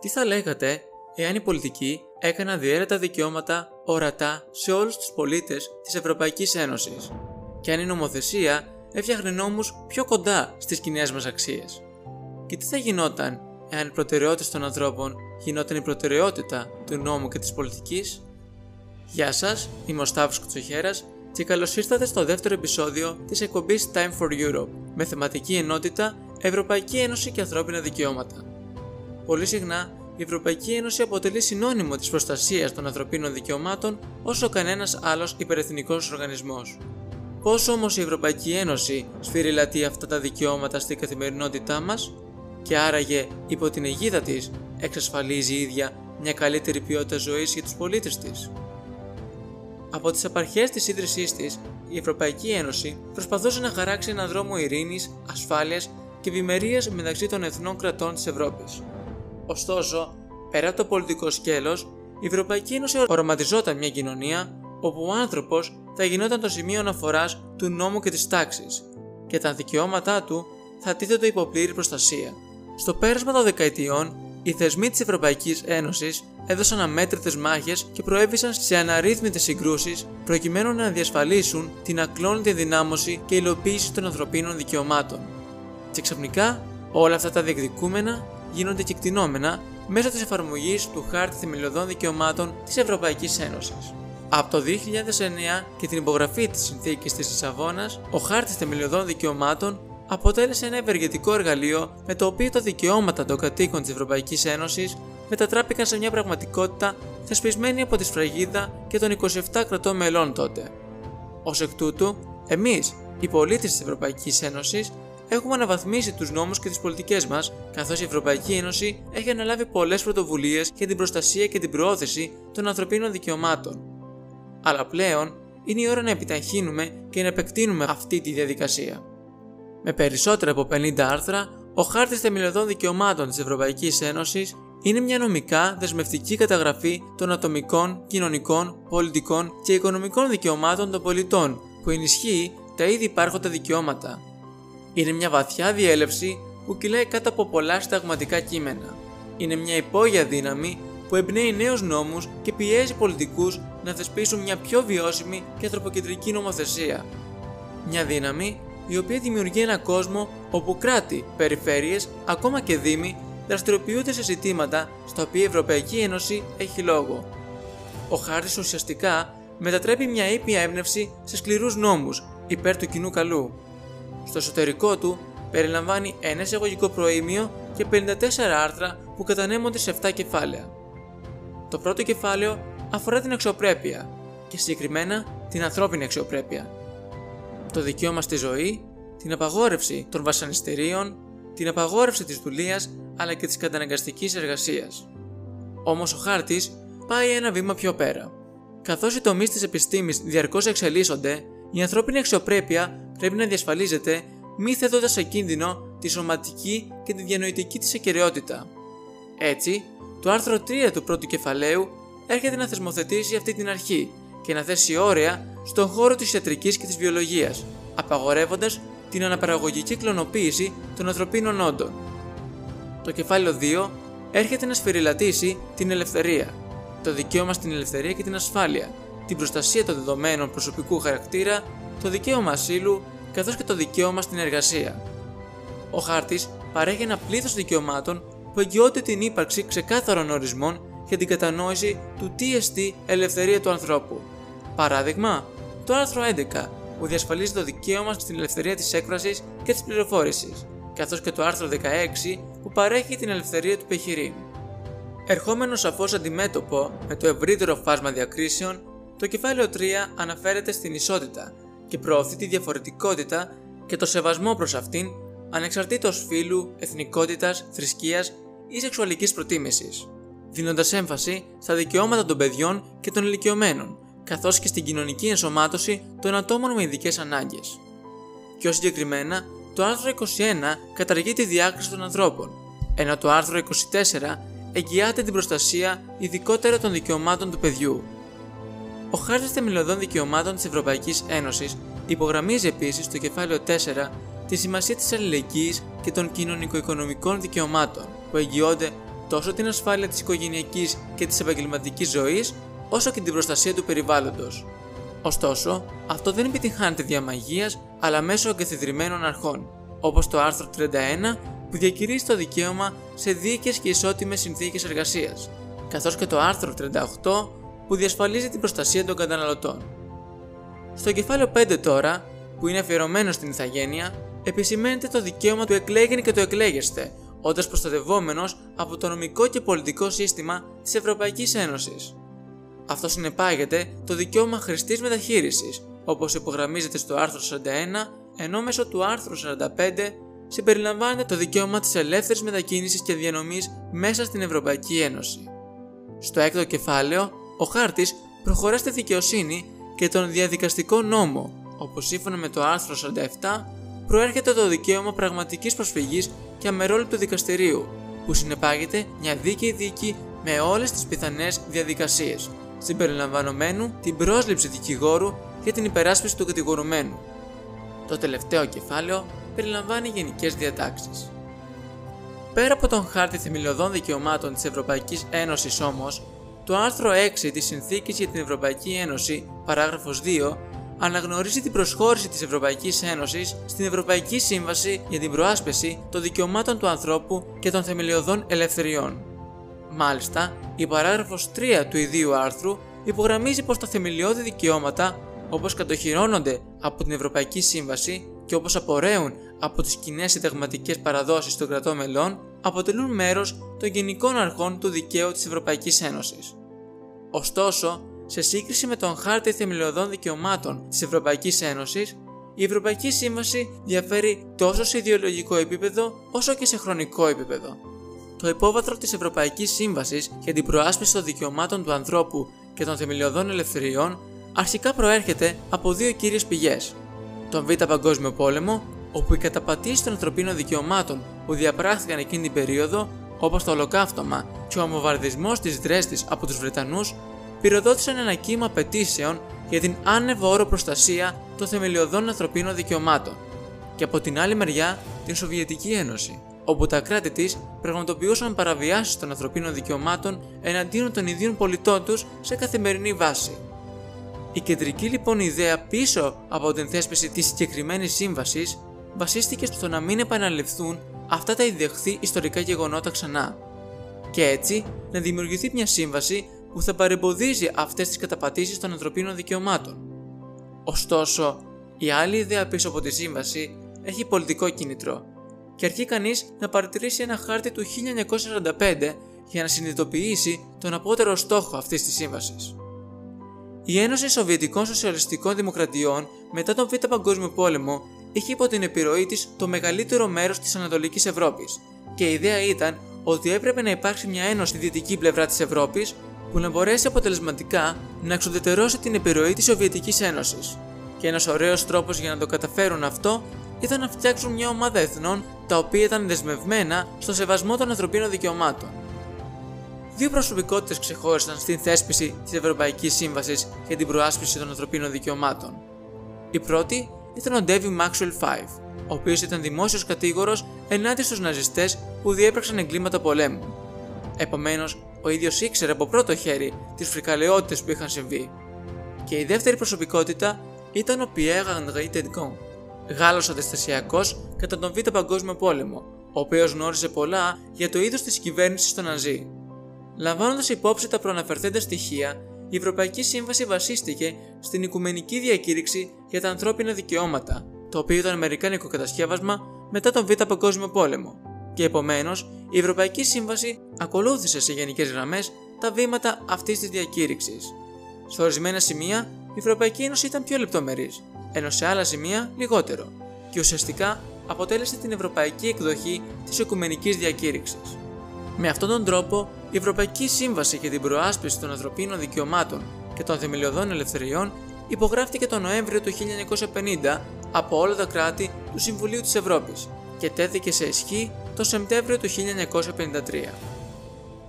Τι θα λέγατε εάν οι πολιτικοί έκαναν διέρετα δικαιώματα ορατά σε όλους τους πολίτες της Ευρωπαϊκής Ένωσης; Και αν η νομοθεσία έφτιαχνε νόμους πιο κοντά στις κοινές μας αξίες; Και τι θα γινόταν εάν οι προτεραιότητες των ανθρώπων γινόταν η προτεραιότητα του νόμου και της πολιτικής; Γεια σας, είμαι ο Σταύρος Κουτσοχέρας και καλώς ήρθατε στο δεύτερο επεισόδιο της εκπομπής Time for Europe με θεματική ενότητα Ευρωπαϊκή Ένωση και Ανθρώπινα Δικαιώματα. Πολύ συχνά η Ευρωπαϊκή Ένωση αποτελεί συνώνυμο της προστασίας των ανθρωπίνων δικαιωμάτων όσο κανένας άλλος υπερεθνικός οργανισμός. Πώς όμως η Ευρωπαϊκή Ένωση σφυριλατεί αυτά τα δικαιώματα στην καθημερινότητά μας και άραγε υπό την αιγίδα της εξασφαλίζει η ίδια μια καλύτερη ποιότητα ζωής για τους πολίτες της. Από τις απαρχές της ίδρυσής της, η Ευρωπαϊκή Ένωση προσπαθούσε να χαράξει έναν δρόμο ειρήνης, ασφάλειας και ευημερίας μεταξύ των εθνών κρατών της Ευρώπης. Ωστόσο, πέρα από το πολιτικό σκέλος, η Ευρωπαϊκή Ένωση οραματιζόταν μια κοινωνία όπου ο άνθρωπος θα γινόταν το σημείο αναφοράς του νόμου και της τάξης και τα δικαιώματά του θα τίθεται υπό πλήρη προστασία. Στο πέρασμα των δεκαετιών, οι θεσμοί της Ευρωπαϊκής Ένωσης έδωσαν αμέτρητες μάχες και προέβησαν σε αναρρύθμιτες συγκρούσεις προκειμένου να διασφαλίσουν την ακλόνητη δυνάμωση και υλοποίηση των ανθρωπίνων δικαιωμάτων. Και ξαφνικά όλα αυτά τα διεκδικούμενα γίνονται κεκτηνόμενα μέσω της εφαρμογής του Χάρτη Θεμελιωδών Δικαιωμάτων της Ευρωπαϊκής Ένωσης. Από το 2009 και την υπογραφή της συνθήκης της Λισαβόνας, ο Χάρτης Θεμελιωδών Δικαιωμάτων αποτέλεσε ένα ευεργετικό εργαλείο με το οποίο τα δικαιώματα των κατοίκων της Ευρωπαϊκής Ένωσης μετατράπηκαν σε μια πραγματικότητα θεσπισμένη από τη σφραγίδα και των 27 κρατών μελών τότε. Ω εκ τούτου, εμείς, οι πολίτες της Ευρωπαϊκής Ένωσης, έχουμε αναβαθμίσει τους νόμους και τις πολιτικές μας, καθώς η Ευρωπαϊκή Ένωση έχει αναλάβει πολλές πρωτοβουλίες για την προστασία και την προώθηση των ανθρωπίνων δικαιωμάτων. Αλλά πλέον είναι η ώρα να επιταχύνουμε και να επεκτείνουμε αυτή τη διαδικασία. Με περισσότερα από 50 άρθρα, ο Χάρτης Θεμελιωδών Δικαιωμάτων της Ευρωπαϊκής Ένωσης είναι μια νομικά δεσμευτική καταγραφή των ατομικών, κοινωνικών, πολιτικών και οικονομικών δικαιωμάτων των πολιτών που ενισχύει τα ήδη υπάρχοντα δικαιώματα. Είναι μια βαθιά διέλευση που κυλάει κάτω από πολλά σταγματικά κείμενα. Είναι μια υπόγεια δύναμη που εμπνέει νέους νόμους και πιέζει πολιτικούς να θεσπίσουν μια πιο βιώσιμη και ανθρωποκεντρική νομοθεσία. Μια δύναμη η οποία δημιουργεί ένα κόσμο όπου κράτη, περιφέρειες, ακόμα και δήμοι δραστηριοποιούνται σε ζητήματα στα οποία η Ευρωπαϊκή Ένωση έχει λόγο. Ο χάρτης ουσιαστικά μετατρέπει μια ήπια έμπνευση σε σκληρούς νόμους υπέρ του κοινού καλού. Στο εσωτερικό του περιλαμβάνει ένα εισαγωγικό προήμιο και 54 άρθρα που κατανέμονται σε 7 κεφάλαια. Το πρώτο κεφάλαιο αφορά την αξιοπρέπεια και συγκεκριμένα την ανθρώπινη αξιοπρέπεια. Το δικαίωμα στη ζωή, την απαγόρευση των βασανιστήριων, την απαγόρευση της δουλείας αλλά και της καταναγκαστικής εργασίας. Όμως ο χάρτης πάει ένα βήμα πιο πέρα. Καθώς οι τομείς της επιστήμης διαρκώς εξελίσσονται, η ανθρώπινη αξιοπρέπεια πρέπει να διασφαλίζεται μη θέτοντας σε κίνδυνο τη σωματική και τη διανοητική της ακαιρεότητα. Έτσι, το άρθρο 3 του πρώτου κεφαλαίου έρχεται να θεσμοθετήσει αυτή την αρχή και να θέσει όρια στον χώρο της ιατρικής και της βιολογίας, απαγορεύοντας την αναπαραγωγική κλωνοποίηση των ανθρωπίνων όντων. Το κεφάλαιο 2 έρχεται να σφυριλατήσει την ελευθερία, το δικαίωμα στην ελευθερία και την ασφάλεια, την προστασία των δεδομένων προσωπικού χαρακτήρα, το δικαίωμα ασύλου καθώς και το δικαίωμα στην εργασία. Ο χάρτης παρέχει ένα πλήθος δικαιωμάτων που εγγυώνται την ύπαρξη ξεκάθαρων ορισμών για την κατανόηση του τι εστί ελευθερία του ανθρώπου. Παράδειγμα, το άρθρο 11 που διασφαλίζει το δικαίωμα στην ελευθερία της έκφρασης και της πληροφόρησης, καθώς και το άρθρο 16 που παρέχει την ελευθερία του πεχειρή. Ερχόμενο σαφώς αντιμέτωπο με το ευρύτερο φάσμα διακρίσεων, το κεφάλαιο 3 αναφέρεται στην ισότητα και προωθεί τη διαφορετικότητα και το σεβασμό προς αυτήν ανεξαρτήτως φύλου, εθνικότητας, θρησκείας ή σεξουαλικής προτίμησης, δίνοντας έμφαση στα δικαιώματα των παιδιών και των ηλικιωμένων, καθώς και στην κοινωνική ενσωμάτωση των ατόμων με ειδικές ανάγκες. Πιο συγκεκριμένα, το άρθρο 21 καταργεί τη διάκριση των ανθρώπων, ενώ το άρθρο 24 εγγυάται την προστασία ειδικότερα των δικαιωμάτων του παιδιού. Ο Χάρτης Θεμελιωδών Δικαιωμάτων της Ευρωπαϊκής Ένωσης υπογραμμίζει επίσης στο κεφάλαιο 4 τη σημασία της αλληλεγγύης και των κοινωνικο-οικονομικών δικαιωμάτων που εγγυώνται τόσο την ασφάλεια της οικογενειακής και της επαγγελματικής ζωής, όσο και την προστασία του περιβάλλοντος. Ωστόσο, αυτό δεν επιτυγχάνεται δια μαγείας, αλλά μέσω εγκαθιδρυμένων αρχών, όπως το άρθρο 31 που διακηρύσει το δικαίωμα σε δίκαιες και ισότιμες συνθήκες εργασίας, καθώς και το άρθρο 38 που διασφαλίζει την προστασία των καταναλωτών. Στο κεφάλαιο 5 τώρα, που είναι αφιερωμένο στην ηθαγένεια, επισημαίνεται το δικαίωμα του εκλέγεν και του εκλέγεστε, όντας προστατευόμενος από το νομικό και πολιτικό σύστημα της Ευρωπαϊκής Ένωσης. Αυτό συνεπάγεται το δικαίωμα χρηστής μεταχείρισης, όπως υπογραμμίζεται στο άρθρο 41, ενώ μέσω του άρθρου 45 συμπεριλαμβάνεται το δικαίωμα της ελεύθερης μετακίνησης και διανομής μέσα στην Ευρωπαϊκή Ένωση. Στο έκτο κεφάλαιο, ο χάρτης προχωρά στη δικαιοσύνη και τον διαδικαστικό νόμο, όπου σύμφωνα με το άρθρο 47 προέρχεται το δικαίωμα πραγματικής προσφυγής και αμερόληπτου δικαστηρίου, που συνεπάγεται μια δίκαιη δίκη με όλες τις πιθανές διαδικασίες, συμπεριλαμβανομένου την πρόσληψη δικηγόρου για την υπεράσπιση του κατηγορουμένου. Το τελευταίο κεφάλαιο περιλαμβάνει γενικές διατάξεις. Πέρα από τον χάρτη θεμελιωδών δικαιωμάτων της Ευρωπαϊκής Ένωσης όμως, το άρθρο 6 της Συνθήκης για την Ευρωπαϊκή Ένωση, παράγραφος 2, αναγνωρίζει την προσχώρηση της Ευρωπαϊκής Ένωσης στην Ευρωπαϊκή Σύμβαση για την προάσπιση των δικαιωμάτων του ανθρώπου και των θεμελιωδών ελευθεριών. Μάλιστα, η παράγραφος 3 του ιδίου άρθρου υπογραμμίζει πως τα θεμελιώδη δικαιώματα, όπως κατοχυρώνονται από την Ευρωπαϊκή Σύμβαση και όπως απορρέουν από τις κοινές συνταγματικές παραδόσεις των κρατών μελών, αποτελούν μέρος των γενικών αρχών του δικαίου της Ευρωπαϊκής Ένωσης. Ωστόσο, σε σύγκριση με τον Χάρτη Θεμελιωδών Δικαιωμάτων της Ευρωπαϊκής Ένωσης, η Ευρωπαϊκή Σύμβαση διαφέρει τόσο σε ιδεολογικό επίπεδο όσο και σε χρονικό επίπεδο. Το υπόβαθρο της Ευρωπαϊκής Σύμβασης για την προάσπιση των δικαιωμάτων του ανθρώπου και των θεμελιωδών ελευθεριών αρχικά προέρχεται από δύο κύριες πηγές. Τον Β' Παγκόσμιο Πόλεμο, όπου οι καταπατήσεις των ανθρωπίνων δικαιωμάτων που διαπράχθηκαν εκείνη την περίοδο, όπως το ολοκαύτωμα και ο αμοβαρδισμός της Δρέστης από τους Βρετανούς, πυροδότησαν ένα κύμα απαιτήσεων για την άνευ όρο προστασία των θεμελιωδών ανθρωπίνων δικαιωμάτων. Και από την άλλη μεριά, την Σοβιετική Ένωση, όπου τα κράτη της πραγματοποιούσαν παραβιάσεις των ανθρωπίνων δικαιωμάτων εναντίον των ιδίων πολιτών τους σε καθημερινή βάση. Η κεντρική λοιπόν ιδέα πίσω από την θέσπιση της συγκεκριμένης σύμβασης βασίστηκε στο να μην επαναληφθούν αυτά τα ιδεχθή ιστορικά γεγονότα ξανά. Και έτσι να δημιουργηθεί μια σύμβαση που θα παρεμποδίζει αυτές τις καταπατήσεις των ανθρωπίνων δικαιωμάτων. Ωστόσο, η άλλη ιδέα πίσω από τη σύμβαση έχει πολιτικό κίνητρο και αρχεί κανείς να παρατηρήσει ένα χάρτη του 1945 για να συνειδητοποιήσει τον απότερο στόχο αυτής της σύμβασης. Η Ένωση Σοβιετικών Σοσιαλιστικών Δημοκρατιών μετά τον Β' Παγκόσμιο Πόλεμο είχε υπό την επιρροή της το μεγαλύτερο μέρος της Ανατολικής Ευρώπης και η ιδέα ήταν ότι έπρεπε να υπάρξει μια ένωση στη δυτική πλευρά της Ευρώπης που να μπορέσει αποτελεσματικά να εξουδετερώσει την επιρροή της Σοβιετικής Ένωσης. Και ένας ωραίος τρόπος για να το καταφέρουν αυτό ήταν να φτιάξουν μια ομάδα εθνών τα οποία ήταν δεσμευμένα στο σεβασμό των ανθρωπίνων δικαιωμάτων. Δύο προσωπικότητες ξεχώρισαν στην θέσπιση της Ευρωπαϊκής Σύμβασης για την προάσπιση των ανθρωπίνων δικαιωμάτων. Η πρώτη ήταν ο David Maxwell 5, ο οποίος ήταν δημόσιος κατήγορος ενάντια στους ναζιστές που διέπραξαν εγκλήματα πολέμου. Επομένως, ο ίδιος ήξερε από πρώτο χέρι τις φρικαλαιότητες που είχαν συμβεί. Και η δεύτερη προσωπικότητα ήταν ο Pierre Henri Tedgon, Γάλλος αντιστασιακός κατά τον Β' Παγκόσμιο Πόλεμο, ο οποίος γνώριζε πολλά για το είδος της κυβέρνησης των Ναζί. Λαμβάνοντας υπόψη τα προαναφερθέντα στοιχεία, η Ευρωπαϊκή Σύμβαση βασίστηκε στην Οικουμενική Διακήρυξη για τα Ανθρώπινα Δικαιώματα, το οποίο ήταν Αμερικάνικο κατασκεύασμα μετά τον Β' Παγκόσμιο Πόλεμο, και επομένως η Ευρωπαϊκή Σύμβαση ακολούθησε σε γενικές γραμμές τα βήματα αυτής της διακήρυξης. Σε ορισμένα σημεία η Ευρωπαϊκή Ένωση ήταν πιο λεπτομερής, ενώ σε άλλα σημεία λιγότερο, και ουσιαστικά αποτέλεσε την ευρωπαϊκή εκδοχή της Οικουμενικής Διακήρυξης. Με αυτόν τον τρόπο, η Ευρωπαϊκή Σύμβαση για την Προάσπιση των Ανθρωπίνων Δικαιωμάτων και των Θεμελιωδών Ελευθεριών υπογράφτηκε τον Νοέμβριο του 1950 από όλα τα κράτη του Συμβουλίου της Ευρώπης και τέθηκε σε ισχύ το Σεπτέμβριο του 1953.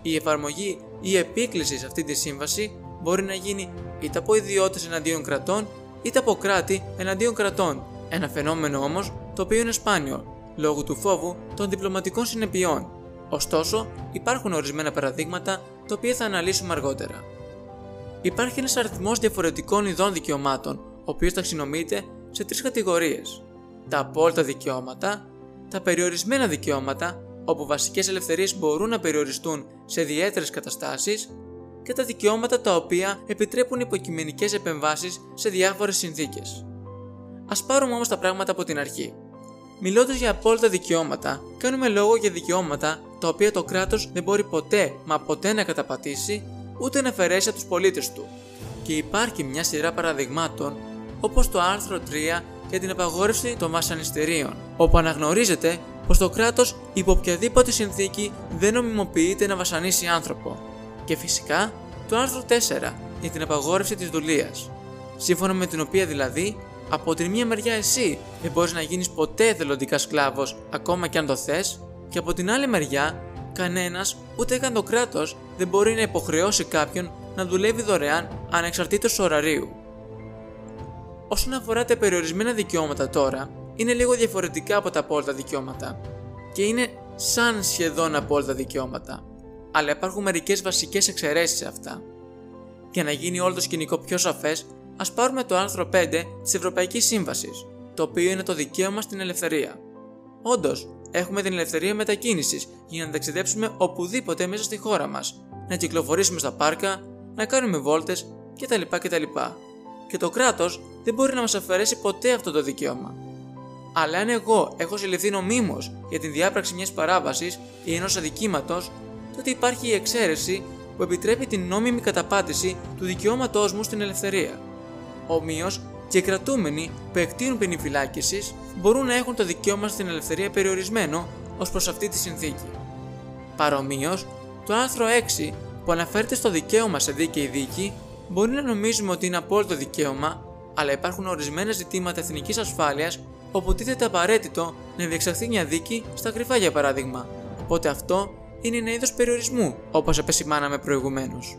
Η εφαρμογή ή επίκληση σε αυτή τη σύμβαση μπορεί να γίνει είτε από ιδιώτες εναντίον κρατών είτε από κράτη εναντίον κρατών, ένα φαινόμενο όμως το οποίο είναι σπάνιο λόγω του φόβου των διπλωματικών συνεπειών. Ωστόσο, υπάρχουν ορισμένα παραδείγματα τα οποία θα αναλύσουμε αργότερα. Υπάρχει ένας αριθμός διαφορετικών ειδών δικαιωμάτων, ο οποίος ταξινομείται σε τρεις κατηγορίες: τα απόλυτα δικαιώματα, τα περιορισμένα δικαιώματα, όπου βασικές ελευθερίες μπορούν να περιοριστούν σε ιδιαίτερες καταστάσεις, και τα δικαιώματα τα οποία επιτρέπουν υποκειμενικές επεμβάσεις σε διάφορες συνθήκες. Α πάρουμε όμως τα πράγματα από την αρχή. Μιλώντας για απόλυτα δικαιώματα, κάνουμε λόγο για δικαιώματα τα οποία το κράτος δεν μπορεί ποτέ μα ποτέ να καταπατήσει ούτε να αφαιρέσει από τους πολίτες του. Και υπάρχει μια σειρά παραδειγμάτων όπως το άρθρο 3 για την απαγόρευση των βασανιστερίων, όπου αναγνωρίζεται πως το κράτος υπό οποιαδήποτε συνθήκη δεν νομιμοποιείται να βασανίσει άνθρωπο. Και φυσικά το άρθρο 4 για την απαγόρευση της δουλείας, σύμφωνα με την οποία δηλαδή από την μία μεριά εσύ δεν μπορείς να γίνεις ποτέ εθελοντικά σκλάβος ακόμα και αν το θες, και από την άλλη μεριά κανένας ούτε καν το κράτος δεν μπορεί να υποχρεώσει κάποιον να δουλεύει δωρεάν ανεξαρτήτως ωραρίου. Όσον αφορά τα περιορισμένα δικαιώματα τώρα, είναι λίγο διαφορετικά από τα απόλυτα δικαιώματα και είναι σαν σχεδόν απόλυτα δικαιώματα, αλλά υπάρχουν μερικές βασικές εξαιρέσεις σε αυτά. Για να γίνει όλο το σκηνικό πιο σαφές, ας πάρουμε το άρθρο 5 της Ευρωπαϊκής Σύμβασης, το οποίο είναι το δικαίωμα στην ελευθερία. Όντως, έχουμε την ελευθερία μετακίνησης για να ταξιδέψουμε οπουδήποτε μέσα στη χώρα μας, να κυκλοφορήσουμε στα πάρκα, να κάνουμε βόλτες κτλ. κτλ. Και το κράτος δεν μπορεί να μας αφαιρέσει ποτέ αυτό το δικαίωμα. Αλλά αν εγώ έχω συλληφθεί νομίμως για την διάπραξη μιας παράβασης ή ενός αδικήματος, τότε υπάρχει η εξαίρεση που επιτρέπει την νόμιμη καταπάτηση του δικαιώματός μου στην ελευθερία. Ομοίως, και οι κρατούμενοι που εκτείνουν ποινή φυλάκιση μπορούν να έχουν το δικαίωμα στην ελευθερία περιορισμένο ως προς αυτή τη συνθήκη. Παρομοίως, το άρθρο 6 που αναφέρεται στο δικαίωμα σε δίκαιη δίκη μπορεί να νομίζουμε ότι είναι απόλυτο δικαίωμα, αλλά υπάρχουν ορισμένα ζητήματα εθνικής ασφάλειας όπου τίθεται απαραίτητο να διεξαχθεί μια δίκη στα κρυφά για παράδειγμα. Οπότε αυτό είναι ένα είδος περιορισμού, όπως επεσημάναμε προηγουμένως.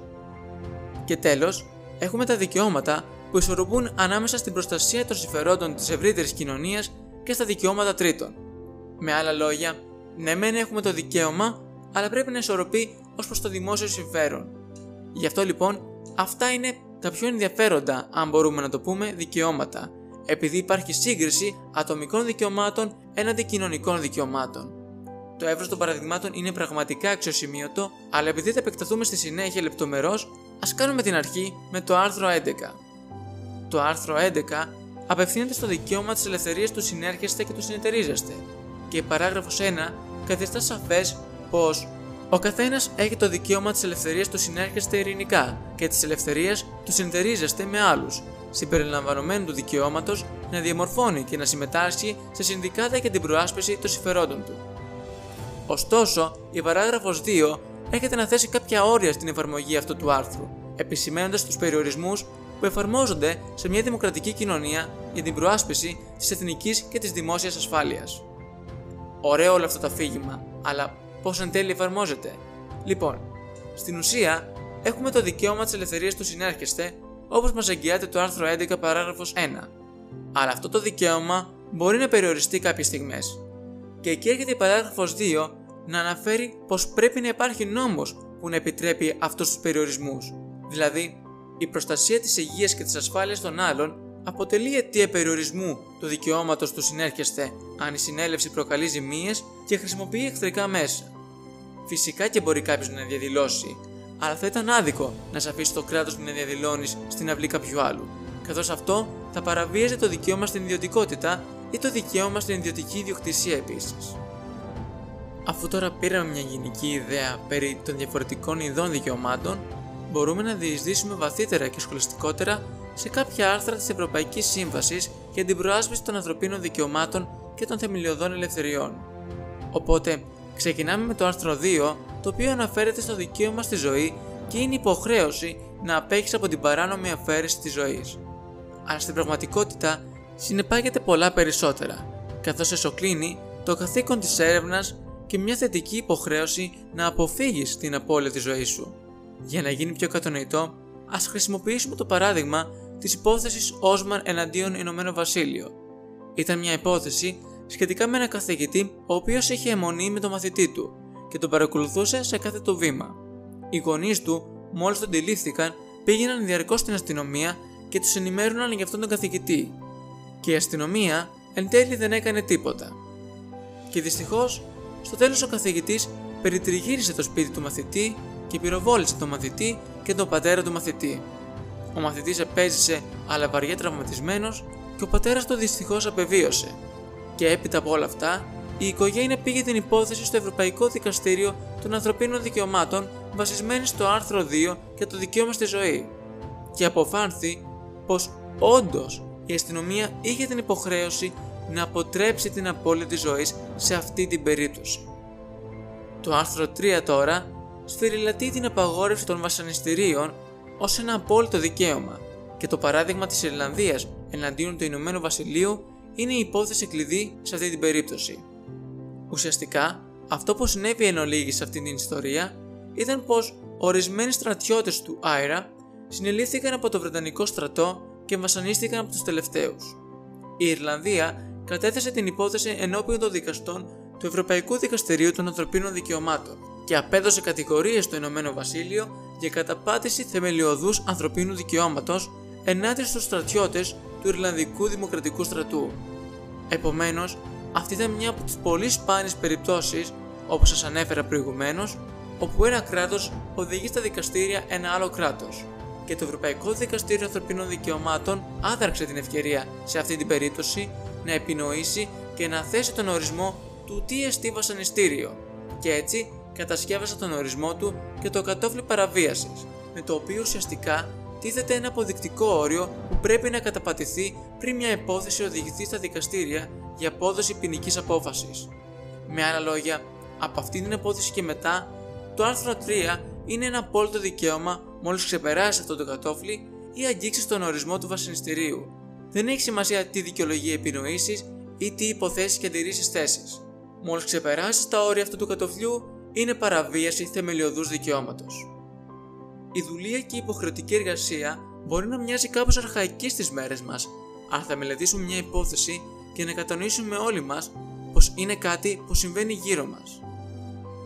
Και τέλος, έχουμε τα δικαιώματα που ισορροπούν ανάμεσα στην προστασία των συμφερόντων της ευρύτερης κοινωνίας και στα δικαιώματα τρίτων. Με άλλα λόγια, ναι, μεν έχουμε το δικαίωμα, αλλά πρέπει να ισορροπεί ως προς το δημόσιο συμφέρον. Γι' αυτό λοιπόν, αυτά είναι τα πιο ενδιαφέροντα, αν μπορούμε να το πούμε, δικαιώματα, επειδή υπάρχει σύγκριση ατομικών δικαιωμάτων έναντι κοινωνικών δικαιωμάτων. Το εύρος των παραδειγμάτων είναι πραγματικά αξιοσημείωτο, αλλά επειδή θα επεκταθούμε στη συνέχεια λεπτομερώς, ας κάνουμε την αρχή με το άρθρο 11. Το άρθρο 11 απευθύνεται στο δικαίωμα της ελευθερίας του συνέρχεστε και του συνεταιρίζεστε, και η παράγραφος 1 καθιστά σαφές πως ο καθένας έχει το δικαίωμα της ελευθερίας του συνέρχεστε ειρηνικά και της ελευθερίας του συνεταιρίζεστε με άλλους, συμπεριλαμβανομένου του δικαιώματος να διαμορφώνει και να συμμετάσχει σε συνδικάτα για την προάσπιση των συμφερόντων του. Ωστόσο, η παράγραφος 2 έρχεται να θέσει κάποια όρια στην εφαρμογή αυτού του άρθρου, επισημένοντας τους περιορισμούς που εφαρμόζονται σε μια δημοκρατική κοινωνία για την προάσπιση της εθνικής και της δημόσιας ασφάλειας. Ωραίο όλο αυτό το αφήγημα, αλλά πώς εν τέλει εφαρμόζεται; Λοιπόν, στην ουσία έχουμε το δικαίωμα της ελευθερίας του συνέρχεστε, όπως μας εγγυάται το άρθρο 11 παράγραφος 1. Αλλά αυτό το δικαίωμα μπορεί να περιοριστεί κάποιες στιγμές. Και εκεί έρχεται η παράγραφος 2 να αναφέρει πως πρέπει να υπάρχει νόμος που να επιτρέπει αυτούς τους περιορισμούς. Δηλαδή, η προστασία της υγείας και της ασφάλειας των άλλων αποτελεί αιτία περιορισμού του δικαιώματος του συνέρχεστε αν η συνέλευση προκαλεί ζημίες και χρησιμοποιεί εχθρικά μέσα. Φυσικά και μπορεί κάποιος να διαδηλώσει, αλλά θα ήταν άδικο να σε αφήσει το κράτος να διαδηλώνεις στην αυλή κάποιου άλλου, καθώς αυτό θα παραβίαζε το δικαίωμα στην ιδιωτικότητα ή το δικαίωμα στην ιδιωτική ιδιοκτησία επίσης. Αφού τώρα πήραμε μια γενική ιδέα περί των διαφορετικών ειδών δικαιωμάτων, μπορούμε να διεισδύσουμε βαθύτερα και σχολαστικότερα σε κάποια άρθρα της Ευρωπαϊκής Σύμβασης για την προάσπιση των ανθρωπίνων δικαιωμάτων και των θεμελιωδών ελευθεριών. Οπότε, ξεκινάμε με το άρθρο 2, το οποίο αναφέρεται στο δικαίωμα στη ζωή και είναι υποχρέωση να απέχεις από την παράνομη αφαίρεση της ζωής. Αλλά στην πραγματικότητα συνεπάγεται πολλά περισσότερα, καθώς εσωκλίνει το καθήκον της έρευνας και μια θετική υποχρέωση να αποφύγεις την απώλεια της ζωής σου. Για να γίνει πιο κατανοητό, ας χρησιμοποιήσουμε το παράδειγμα της υπόθεσης Όσμαν εναντίον Ηνωμένο Βασίλειο. Ήταν μια υπόθεση σχετικά με ένα καθηγητή ο οποίος είχε αιμονή με τον μαθητή του και τον παρακολουθούσε σε κάθε το βήμα. Οι γονείς του, μόλις τον τυλίχθηκαν, πήγαιναν διαρκώς στην αστυνομία και τους ενημέρωναν για αυτόν τον καθηγητή. Και η αστυνομία εν τέλει δεν έκανε τίποτα. Και δυστυχώς, στο τέλος ο καθηγητής περιτριγύρισε το σπίτι του μαθητή και πυροβόλησε τον μαθητή και τον πατέρα του μαθητή. Ο μαθητής επέζησε αλλά βαριά τραυματισμένος και ο πατέρας του δυστυχώς απεβίωσε. Και έπειτα από όλα αυτά, η οικογένεια πήγε την υπόθεση στο Ευρωπαϊκό Δικαστήριο των Ανθρωπίνων Δικαιωμάτων βασισμένη στο άρθρο 2 για το δικαίωμα στη ζωή και αποφάνθη πως όντως η αστυνομία είχε την υποχρέωση να αποτρέψει την απώλεια της ζωής σε αυτή την περίπτωση. Το άρθρο 3 τώρα σφυριλατεί την απαγόρευση των βασανιστήριων ως ένα απόλυτο δικαίωμα και το παράδειγμα της Ιρλανδίας εναντίον του Ηνωμένου Βασιλείου είναι η υπόθεση κλειδί σε αυτή την περίπτωση. Ουσιαστικά, αυτό που συνέβη εν ολίγη σε αυτή την ιστορία ήταν πως ορισμένοι στρατιώτες του Άιρα συνελήφθηκαν από το Βρετανικό στρατό και βασανίστηκαν από τους τελευταίους. Η Ιρλανδία κατέθεσε την υπόθεση ενώπιον των δικαστών του Ευρωπαϊκού Δικαστηρίου των Ανθρωπίνων Δικαιωμάτων και απέδωσε κατηγορίες στο Ηνωμένο Βασίλειο για καταπάτηση θεμελιωδούς ανθρωπίνου δικαιώματος ενάντια στους στρατιώτες του Ιρλανδικού Δημοκρατικού Στρατού. Επομένως, αυτή ήταν μια από τις πολύ σπάνιες περιπτώσεις, όπως σας ανέφερα προηγουμένως, όπου ένα κράτος οδηγεί στα δικαστήρια ένα άλλο κράτος και το Ευρωπαϊκό Δικαστήριο Ανθρωπίνων Δικαιωμάτων άδραξε την ευκαιρία σε αυτή την περίπτωση να επινοήσει και να θέσει τον ορισμό του τι εστί βασανιστήριο και έτσι κατασκεύασε τον ορισμό του και το κατόφλι παραβίασης, με το οποίο ουσιαστικά τίθεται ένα αποδεικτικό όριο που πρέπει να καταπατηθεί πριν μια υπόθεση οδηγηθεί στα δικαστήρια για απόδοση ποινικής απόφασης. Με άλλα λόγια, από αυτή την υπόθεση και μετά, το άρθρο 3 είναι ένα απόλυτο δικαίωμα μόλις ξεπεράσει αυτό το κατόφλι ή αγγίξει τον ορισμό του βασανιστηρίου. Δεν έχει σημασία τι δικαιολογία επινοήσεις ή τι υποθέσεις και αντιρρήσεις θέσει. Μόλις ξεπεράσει τα όρια αυτού του κατοφλιού, είναι παραβίαση θεμελιωδούς δικαιώματος. Η δουλεία και η υποχρεωτική εργασία μπορεί να μοιάζει κάπως αρχαϊκή στις μέρες μας, αν θα μελετήσουμε μια υπόθεση και να κατανοήσουμε όλοι μας πως είναι κάτι που συμβαίνει γύρω μας.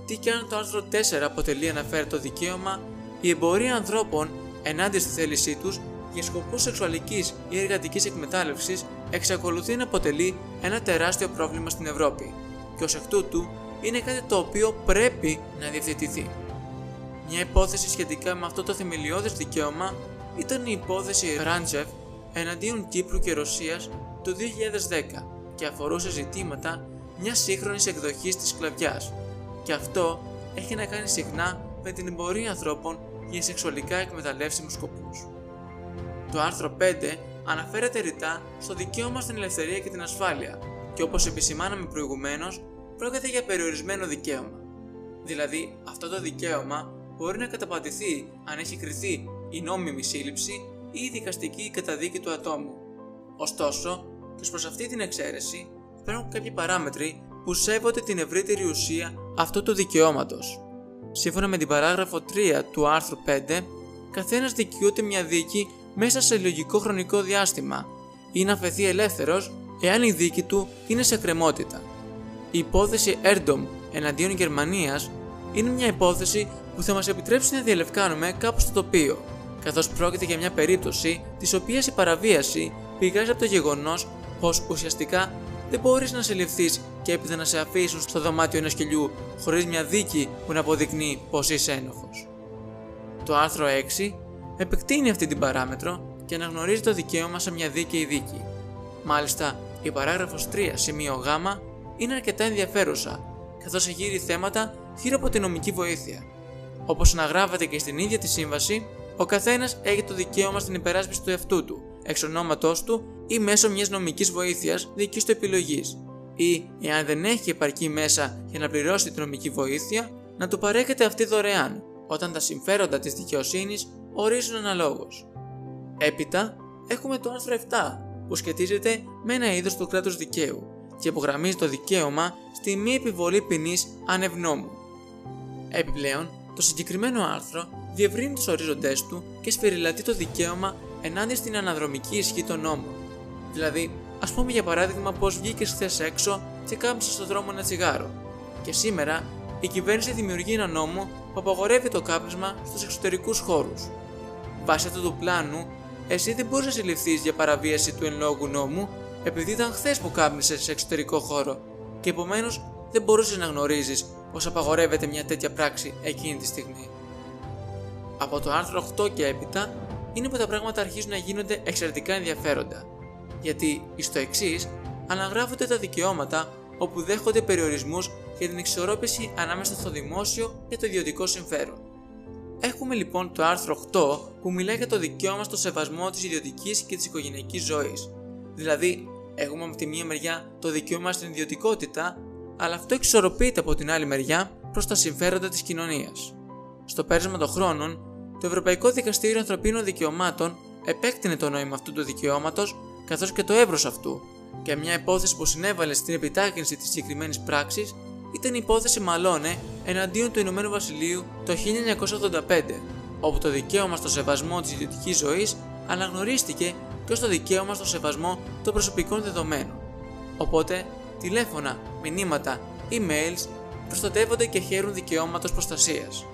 Τι και αν το άρθρο 4 αποτελεί αναφέρει δικαίωμα, η εμπορία ανθρώπων ενάντια στη θέλησή τους για σκοπούς σεξουαλικής ή εργατικής εκμετάλλευσης εξακολουθεί να αποτελεί ένα τεράστιο πρόβλημα στην Ευρώπη και ως εκ τούτου είναι κάτι το οποίο πρέπει να διευθετηθεί. Μια υπόθεση σχετικά με αυτό το θεμελιώδες δικαίωμα ήταν η υπόθεση Ράντζεφ εναντίον Κύπρου και Ρωσίας το 2010 και αφορούσε ζητήματα μιας σύγχρονης εκδοχής της σκλαβιάς. Και αυτό έχει να κάνει συχνά με την εμπορία ανθρώπων για σεξουαλικά εκμεταλλεύσιμους σκοπούς. Το άρθρο 5 αναφέρεται ρητά στο δικαίωμα στην ελευθερία και την ασφάλεια και όπως επισημάναμε προηγουμένως πρόκειται για περιορισμένο δικαίωμα. Δηλαδή αυτό το δικαίωμα μπορεί να καταπατηθεί αν έχει κριθεί η νόμιμη σύλληψη ή η δικαστική καταδίκη του ατόμου. Ωστόσο, και προς αυτή την εξαίρεση υπάρχουν κάποιοι παράμετροι που σέβονται την ευρύτερη ουσία αυτού του δικαιώματος. Σύμφωνα με την παράγραφο 3 του άρθρου 5, καθένας δικαιούται μια δίκη μέσα σε λογικό χρονικό διάστημα ή να φεθεί ελεύθερος εάν η δίκη του είναι σε κρεμότητα. Η υπόθεση Erndom εναντίον Γερμανίας είναι μια υπόθεση που θα μας επιτρέψει να διαλευκάνουμε κάπως το τοπίο, καθώς πρόκειται για μια περίπτωση της οποίας η παραβίαση πηγάζει από το γεγονός πως ουσιαστικά δεν μπορείς να σε ληφθείς και έπειτα να σε αφήσουν στο δωμάτιο ενός σκυλιού χωρίς μια δίκη που να αποδεικνύει πως είσαι ένοχος. Το άρθρο 6 επεκτείνει αυτή την παράμετρο και αναγνωρίζει το δικαίωμα σε μια δίκαιη δίκη. Μάλιστα, η παράγραφος 3 σημείο Γ είναι αρκετά ενδιαφέρουσα, καθώς εγείρει θέματα γύρω από την νομική βοήθεια. Όπως αναγράφεται και στην ίδια τη σύμβαση, ο καθένας έχει το δικαίωμα στην υπεράσπιση του εαυτού του, εξ ονόματός του ή μέσω μιας νομικής βοήθειας δική του επιλογής, ή εάν δεν έχει επαρκή μέσα για να πληρώσει την νομική βοήθεια, να του παρέχεται αυτή δωρεάν, όταν τα συμφέροντα της δικαιοσύνης ορίζουν αναλόγως. Έπειτα, έχουμε το άρθρο 7, που σχετίζεται με ένα είδος του κράτους δικαίου και υπογραμμίζει το δικαίωμα στη μη επιβολή ποινής ανευνόμου. Επιπλέον, το συγκεκριμένο άρθρο διευρύνει τους ορίζοντές του και σφυριλατεί το δικαίωμα ενάντια στην αναδρομική ισχύ των νόμων. Δηλαδή, ας πούμε για παράδειγμα πω βγήκες χθες έξω και κάμψες στον δρόμο ένα τσιγάρο, και σήμερα η κυβέρνηση δημιουργεί ένα νόμο που απαγορεύει το κάπνισμα στους εξωτερικούς χώρους. Βάσει αυτού του πλάνου, εσύ δεν μπορείς να συλληφθείς για παραβίαση του εν λόγου νόμου επειδή ήταν χθες που κάπνισε σε εξωτερικό χώρο και επομένως δεν μπορούσες να γνωρίζεις πως απαγορεύεται μια τέτοια πράξη εκείνη τη στιγμή. Από το άρθρο 8 και έπειτα είναι που τα πράγματα αρχίζουν να γίνονται εξαιρετικά ενδιαφέροντα, γιατί στο εξής αναγράφονται τα δικαιώματα όπου δέχονται περιορισμούς για την εξορρόπηση ανάμεσα στο δημόσιο και το ιδιωτικό συμφέρον. Έχουμε λοιπόν το άρθρο 8 που μιλάει για το δικαίωμα στο σεβασμό της ιδιωτικής και της οικογενειακής ζωής. Δηλαδή, έχουμε από τη μία μεριά το δικαίωμα στην ιδιωτικότητα, αλλά αυτό εξορροπείται από την άλλη μεριά προς τα συμφέροντα της κοινωνίας. Στο πέρασμα των χρόνων, το Ευρωπαϊκό Δικαστήριο Ανθρωπίνων Δικαιωμάτων επέκτηνε το νόημα αυτού του δικαιώματος καθώς και το εύρος αυτού, και μια υπόθεση που συνέβαλε στην επιτάχυνση της συγκεκριμένης πράξης ήταν η υπόθεση Μαλώνε εναντίον του Ηνωμένου Βασιλείου το 1985, όπου το δικαίωμα στο σεβασμό της ιδιωτικής ζωής αναγνωρίστηκε και ως το δικαίωμα στο σεβασμό των προσωπικών δεδομένων. Οπότε, τηλέφωνα, μηνύματα, emails προστατεύονται και χαίρουν δικαιώματος προστασίας.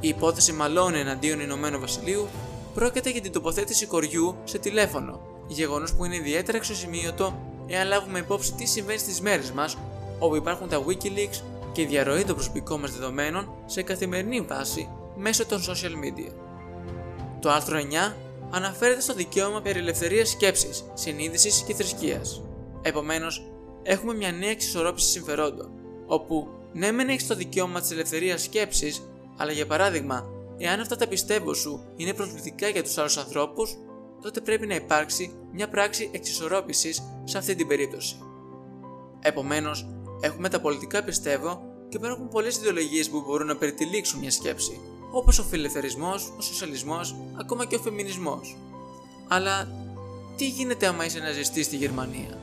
Η υπόθεση Μαλώνε εναντίον Ηνωμένου Βασιλείου πρόκειται για την τοποθέτηση κοριού σε τηλέφωνο, γεγονός που είναι ιδιαίτερα εξωσημείωτο εάν λάβουμε υπόψη τι συμβαίνει στις μέρες μας, όπου υπάρχουν τα Wikileaks και η διαρροή των προσωπικών μας δεδομένων σε καθημερινή βάση μέσω των social media. Το άρθρο 9 αναφέρεται στο δικαίωμα περί ελευθερίας σκέψης, συνείδησης και θρησκείας. Επομένως, έχουμε μια νέα εξισορρόπηση συμφερόντων, όπου ναι, μεν έχεις το δικαίωμα της ελευθερίας σκέψης, αλλά για παράδειγμα, εάν αυτά τα πιστεύω σου είναι προσβλητικά για τους άλλους ανθρώπους, τότε πρέπει να υπάρξει μια πράξη εξισορρόπησης σε αυτή την περίπτωση. Επομένως, έχουμε τα πολιτικά πιστεύω και υπάρχουν πολλές ιδεολογίες που μπορούν να περιτυλίξουν μια σκέψη, όπως ο φιλελευθερισμός, ο σοσιαλισμός, ακόμα και ο φεμινισμός. Αλλά τι γίνεται άμα είσαι ναζιστής στη Γερμανία,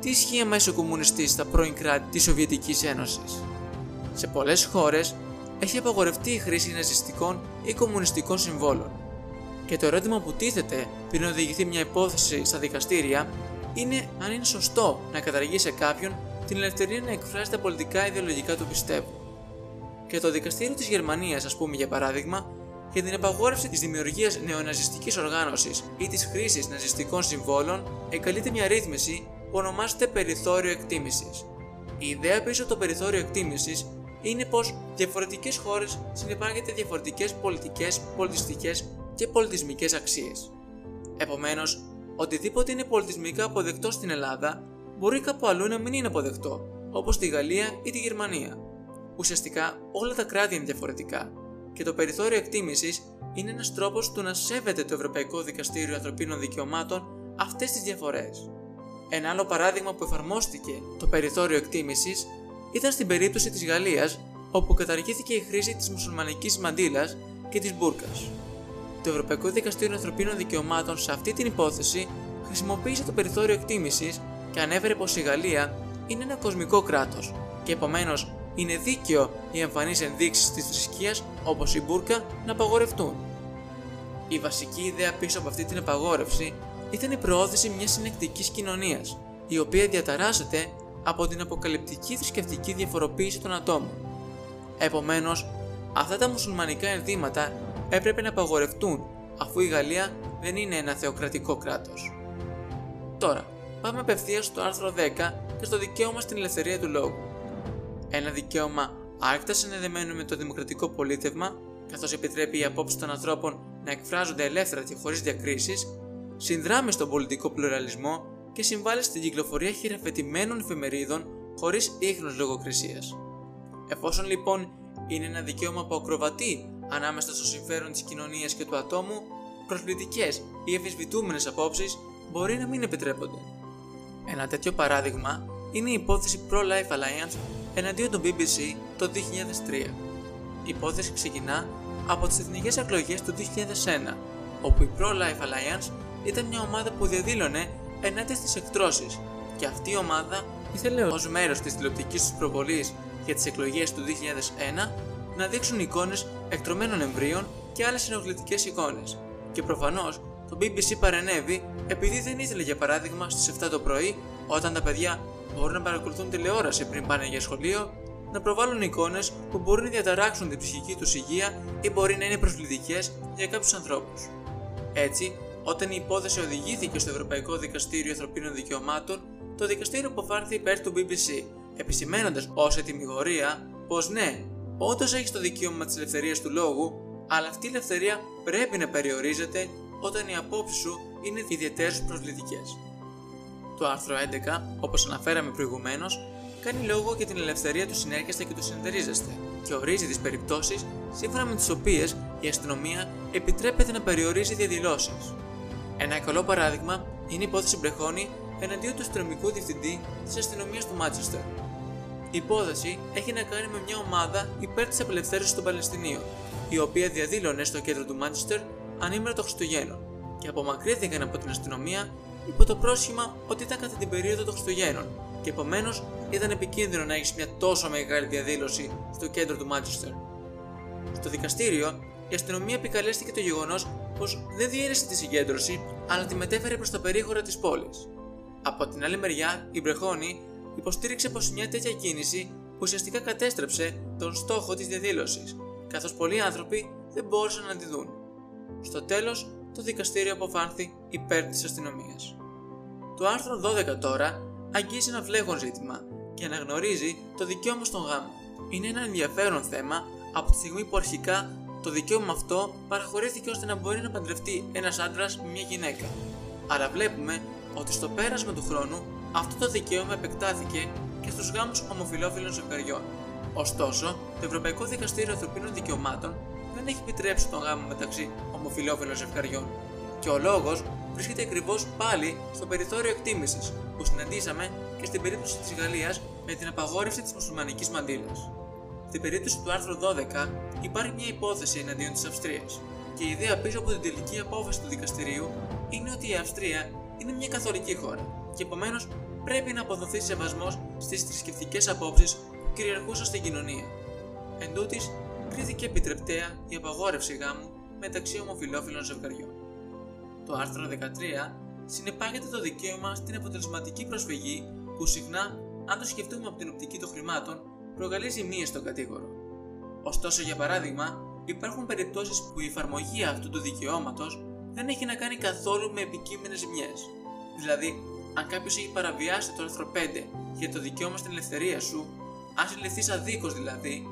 τι ισχύει άμα είσαι κομμουνιστής στα πρώην κράτη της Σοβιετικής Ένωσης; Σε πολλές χώρες έχει απαγορευτεί η χρήση ναζιστικών ή κομμουνιστικών συμβόλων. Και το ερώτημα που τίθεται πριν οδηγηθεί μια υπόθεση στα δικαστήρια είναι αν είναι σωστό να καταργεί σε κάποιον την ελευθερία να εκφράσει τα πολιτικά ιδεολογικά του πιστεύω. Και το δικαστήριο της Γερμανίας, ας πούμε για παράδειγμα, για την απαγόρευση της δημιουργίας νεοναζιστικής οργάνωσης ή της χρήσης ναζιστικών συμβόλων, εγκαλείται μια ρύθμιση που ονομάζεται περιθώριο εκτίμησης. Η ιδέα πίσω από το περιθώριο εκτίμησης είναι πως διαφορετικές χώρες συνεπάγεται διαφορετικές πολιτικές, πολιτιστικές και πολιτισμικές αξίες. Επομένως, οτιδήποτε είναι πολιτισμικά αποδεκτό στην Ελλάδα μπορεί κάπου αλλού να μην είναι αποδεκτό, όπως στη Γαλλία ή τη Γερμανία. Ουσιαστικά όλα τα κράτη είναι διαφορετικά και το περιθώριο εκτίμησης είναι ένας τρόπος του να σέβεται το Ευρωπαϊκό Δικαστήριο Ανθρωπίνων Δικαιωμάτων αυτές τις διαφορές. Ένα άλλο παράδειγμα που εφαρμόστηκε το περιθώριο εκτίμησης ήταν στην περίπτωση της Γαλλίας, όπου καταργήθηκε η χρήση της μουσουλμανικής μαντήλας και της μπουρκας. Το Ευρωπαϊκό Δικαστήριο Ανθρωπίνων Δικαιωμάτων σε αυτή την υπόθεση χρησιμοποίησε το περιθώριο εκτίμησης και ανέφερε πως η Γαλλία είναι ένα κοσμικό κράτος και επομένως είναι δίκαιο οι εμφανείς ενδείξεις της θρησκείας όπως η μπουρκα να απαγορευτούν. Η βασική ιδέα πίσω από αυτή την απαγόρευση ήταν η προώθηση μιας συνεκτικής κοινωνίας, η οποία διαταράσσεται από την αποκαλυπτική θρησκευτική διαφοροποίηση των ατόμων. Επομένως, αυτά τα μουσουλμανικά ενδύματα έπρεπε να απαγορευτούν αφού η Γαλλία δεν είναι ένα θεοκρατικό κράτος. Τώρα, πάμε απευθείας στο άρθρο 10 και στο δικαίωμα στην ελευθερία του λόγου. Ένα δικαίωμα άρκτα συνδεδεμένο με το δημοκρατικό πολίτευμα, καθώς επιτρέπει οι απόψεις των ανθρώπων να εκφράζονται ελεύθερα και χωρίς διακρίσεις, συνδράμει στον πολιτικό πλουραλισμό και συμβάλλει στην κυκλοφορία χειραφετημένων εφημερίδων χωρίς ίχνος λογοκρισίας. Εφόσον λοιπόν είναι ένα δικαίωμα που ακροβατεί ανάμεσα στο συμφέρον της κοινωνίας και του ατόμου, προσβλητικές ή εφισβητούμενες απόψεις μπορεί να μην επιτρέπονται. Ένα τέτοιο παράδειγμα είναι η υπόθεση Pro-Life Alliance εναντίον του BBC το 2003. Η υπόθεση ξεκινά από τις εθνικές εκλογές του 2001, όπου η Pro-Life Alliance ήταν μια ομάδα που διαδήλωνε ενάντια στις εκτρώσεις και αυτή η ομάδα ήθελε ως μέρος της τηλεοπτικής τους προβολής για τις εκλογές του 2001 να δείξουν εικόνες εκτρωμένων εμβρίων και άλλες ενοχλητικές εικόνες. Και προφανώς το BBC παρενέβη επειδή δεν ήθελε για παράδειγμα στις 7 το πρωί όταν τα παιδιά μπορούν να παρακολουθούν τηλεόραση πριν πάνε για σχολείο, να προβάλλουν εικόνες που μπορεί να διαταράξουν την ψυχική τους υγεία ή μπορεί να είναι προσβλητικές για κάποιους ανθρώπους. Έτσι, όταν η υπόθεση οδηγήθηκε στο Ευρωπαϊκό Δικαστήριο Ανθρωπίνων Δικαιωμάτων, το δικαστήριο αποφάνθη υπέρ του BBC, επισημένοντας ως ετοιμιγορία πως ναι, όντως έχει το δικαίωμα της ελευθερίας του λόγου, αλλά αυτή η ελευθερία πρέπει να περιορίζεται όταν οι απόψεις σου είναι ιδιαίτερως προσβλητικές. Το άρθρο 11, όπως αναφέραμε προηγουμένως, κάνει λόγο για την ελευθερία του συνέρχεστε και του συνεταιρίζεστε και ορίζει τις περιπτώσεις σύμφωνα με τις οποίες η αστυνομία επιτρέπεται να περιορίζει διαδηλώσεις. Ένα καλό παράδειγμα είναι η υπόθεση Μπρεχόνη εναντίον του αστυνομικού διευθυντή της αστυνομίας του Μάτσεστερ. Η υπόθεση έχει να κάνει με μια ομάδα υπέρ της απελευθέρωσης των Παλαιστινίων, η οποία διαδήλωνε στο κέντρο του Μάντσεστερ ανήμερα των Χριστουγέννων και απομακρύνθηκαν από την αστυνομία υπό το πρόσχημα ότι ήταν κατά την περίοδο των Χριστουγέννων και επομένως ήταν επικίνδυνο να έχεις μια τόσο μεγάλη διαδήλωση στο κέντρο του Μάντσεστερ. Στο δικαστήριο, η αστυνομία επικαλέστηκε το γεγονός πως δεν διέρεσε τη συγκέντρωση, αλλά τη μετέφερε προς τα περίχωρα της πόλης. Από την άλλη μεριά, η Μπρεχόνη υποστήριξε πως μια τέτοια κίνηση ουσιαστικά κατέστρεψε τον στόχο της διαδήλωσης, καθώς πολλοί άνθρωποι δεν μπόρεσαν να τη δουν. Στο τέλος, το δικαστήριο αποφάνθη υπέρ της αστυνομίας. Το άρθρο 12 τώρα αγγίζει ένα φλέγον ζήτημα και αναγνωρίζει το δικαίωμα στον γάμο. Είναι ένα ενδιαφέρον θέμα από τη στιγμή που αρχικά το δικαίωμα αυτό παραχωρήθηκε ώστε να μπορεί να παντρευτεί ένας άντρας με μια γυναίκα. Αλλά βλέπουμε ότι στο πέρασμα του χρόνου αυτό το δικαίωμα επεκτάθηκε και στους γάμους ομοφυλόφιλων ζευγαριών. Ωστόσο, το Ευρωπαϊκό Δικαστήριο Ανθρωπίνων Δικαιωμάτων δεν έχει επιτρέψει τον γάμο μεταξύ ομοφυλόφιλων ζευγαριών. Και ο λόγος βρίσκεται ακριβώς πάλι στο περιθώριο εκτίμησης που συναντήσαμε και στην περίπτωση της Γαλλίας με την απαγόρευση της μουσουλμανικής μαντήλας. Στην περίπτωση του άρθρου 12 υπάρχει μια υπόθεση εναντίον της Αυστρίας και η ιδέα πίσω από την τελική απόφαση του δικαστηρίου είναι ότι η Αυστρία είναι μια καθολική χώρα και επομένως πρέπει να αποδοθεί σεβασμός στις θρησκευτικές απόψεις που κυριαρχούσαν στην κοινωνία. Εν τούτης, κρίθηκε επιτρεπτέα η απαγόρευση γάμου μεταξύ ομοφυλόφιλων ζευγαριών. Το άρθρο 13 συνεπάγεται το δικαίωμα στην αποτελεσματική προσφυγή που συχνά, αν το σκεφτούμε από την οπτική των χρημάτων, προκαλεί ζημίες στον κατήγορο. Ωστόσο, για παράδειγμα, υπάρχουν περιπτώσεις που η εφαρμογή αυτού του δικαιώματος δεν έχει να κάνει καθόλου με επικείμενες ζημιές. Δηλαδή, αν κάποιος έχει παραβιάσει το άρθρο 5 για το δικαίωμα στην ελευθερία σου, αν συλληφθείς αδίκως δηλαδή,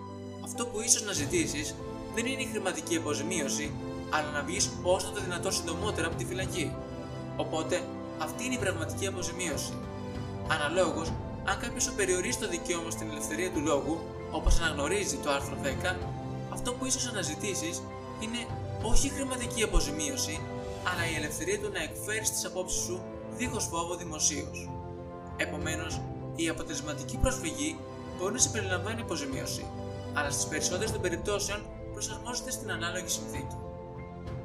αυτό που ίσως να ζητήσεις δεν είναι η χρηματική αποζημίωση, αλλά να βγεις όσο το δυνατόν συντομότερα από τη φυλακή. Οπότε, αυτή είναι η πραγματική αποζημίωση. Αναλόγως, αν κάποιος σου περιορίσει το δικαίωμα στην ελευθερία του λόγου, όπως αναγνωρίζει το άρθρο 10, αυτό που ίσως αναζητήσεις είναι όχι η χρηματική αποζημίωση, αλλά η ελευθερία του να εκφέρεις τις απόψεις σου δίχως φόβο δημοσίως. Επομένως, η αποτελεσματική προσφυγή μπορεί να συμπεριλαμβάνει αποζημίωση, αλλά στις περισσότερες των περιπτώσεων προσαρμόζεται στην ανάλογη συνθήκη.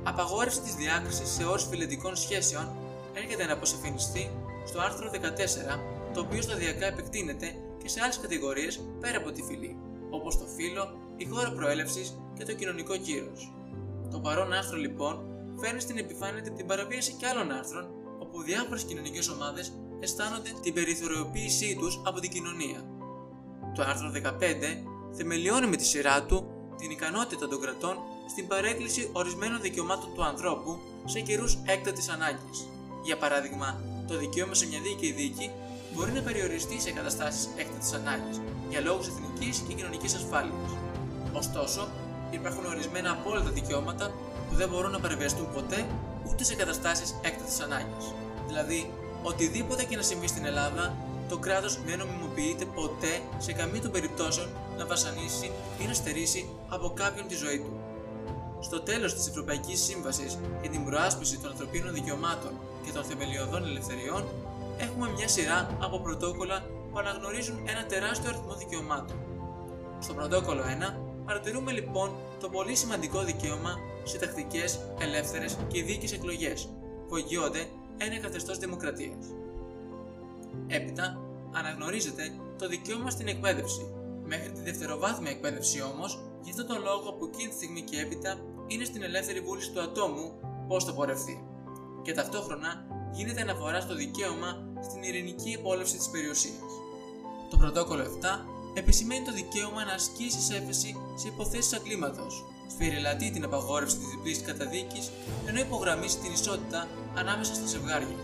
Απαγόρευση της διάκρισης σε όρους φιλετικών σχέσεων έρχεται να αποσαφινιστεί στο άρθρο 14, το οποίο σταδιακά επεκτείνεται και σε άλλες κατηγορίες πέρα από τη φυλή, όπως το φύλλο, η χώρα προέλευσης και το κοινωνικό κύρος. Το παρόν άρθρο λοιπόν φέρνει στην επιφάνεια την παραβίαση και άλλων άρθρων, όπου διάφορες κοινωνικές ομάδες αισθάνονται την περιθωριοποίησή τους από την κοινωνία. Το άρθρο 15 θεμελιώνει με τη σειρά του την ικανότητα των κρατών στην παρέκκληση ορισμένων δικαιωμάτων του ανθρώπου σε καιρούς έκτατης ανάγκης. Για παράδειγμα, το δικαίωμα σε μια δίκαιη δίκη μπορεί να περιοριστεί σε καταστάσεις έκτατης ανάγκης για λόγους εθνικής και κοινωνικής ασφάλειας. Ωστόσο, υπάρχουν ορισμένα απόλυτα δικαιώματα που δεν μπορούν να παρεμβιαστούν ποτέ ούτε σε καταστάσεις έκτατης ανάγκης. Δηλαδή, οτιδήποτε και να συμβεί στην Ελλάδα, το κράτος δεν νομιμοποιείται ποτέ σε καμία των περιπτώσεων να βασανίσει ή να στερήσει από κάποιον τη ζωή του. Στο τέλος της Ευρωπαϊκής Σύμβασης για την προάσπιση των ανθρωπίνων δικαιωμάτων και των θεμελιωδών ελευθεριών, έχουμε μια σειρά από πρωτόκολλα που αναγνωρίζουν ένα τεράστιο αριθμό δικαιωμάτων. Στο πρωτόκολλο 1 παρατηρούμε λοιπόν το πολύ σημαντικό δικαίωμα σε τακτικές, ελεύθερες και δίκαιες εκλογές, που εγγυώνται ένα καθεστώς δημοκρατίας. Έπειτα, αναγνωρίζεται το δικαίωμα στην εκπαίδευση. Μέχρι τη δευτεροβάθμια εκπαίδευση όμως, γι' αυτό τον λόγο από εκείνη τη στιγμή και έπειτα είναι στην ελεύθερη βούληση του ατόμου πώς θα πορευτεί. Και ταυτόχρονα γίνεται αναφορά στο δικαίωμα στην ειρηνική υπόλευση της περιουσίας. Το πρωτόκολλο 7 επισημαίνει το δικαίωμα να ασκήσει έφεση σε υποθέσεις αγκλήματο. Σφυριλατεί την απαγόρευση της διπλής καταδίκης, ενώ υπογραμμίζει την ισότητα ανάμεσα στα ζευγάρια.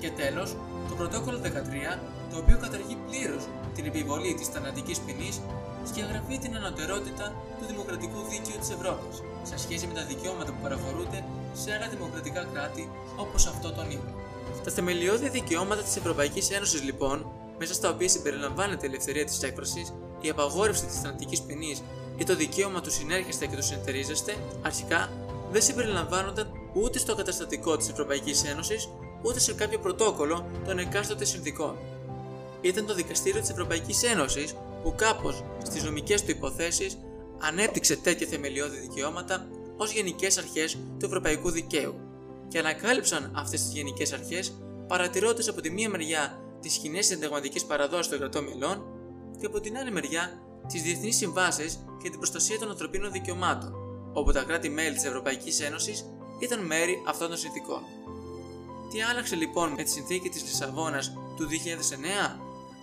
Και τέλος, το πρωτόκολλο 13, το οποίο καταργεί πλήρως την επιβολή της θανατικής ποινής, σκιαγραφεί την ανωτερότητα του δημοκρατικού δίκαιου της Ευρώπης σε σχέση με τα δικαιώματα που παραχωρούνται σε άλλα δημοκρατικά κράτη όπως αυτό των ΗΠΑ. Τα θεμελιώδη δικαιώματα της Ευρωπαϊκής Ένωσης, λοιπόν, μέσα στα οποία συμπεριλαμβάνεται η ελευθερία της έκφρασης, η απαγόρευση της θανατικής ποινής ή το δικαίωμα του συνέρχεστε και του συνεταιρίζεστε, αρχικά δεν συμπεριλαμβάνονταν ούτε στο καταστατικό της Ευρωπαϊκής Ένωσης ούτε σε κάποιο πρωτόκολλο των εκάστοτε συνθήκων. Ήταν το Δικαστήριο της Ευρωπαϊκής Ένωσης που κάπως στις νομικές του υποθέσεις ανέπτυξε τέτοια θεμελιώδη δικαιώματα ως γενικές αρχές του ευρωπαϊκού δικαίου και ανακάλυψαν αυτές τις γενικές αρχές παρατηρώντας από τη μία μεριά τις κοινές συνταγματικές παραδόσεις των κρατών μελών και από την άλλη μεριά τις διεθνείς συμβάσεις και την προστασία των ανθρωπίνων δικαιωμάτων, όπου τα κράτη-μέλη της Ευρωπαϊκής Ένωσης ήταν μέρη αυτών των συνθήκων. Τι άλλαξε λοιπόν με τη συνθήκη της Λισαβόνας του 2009?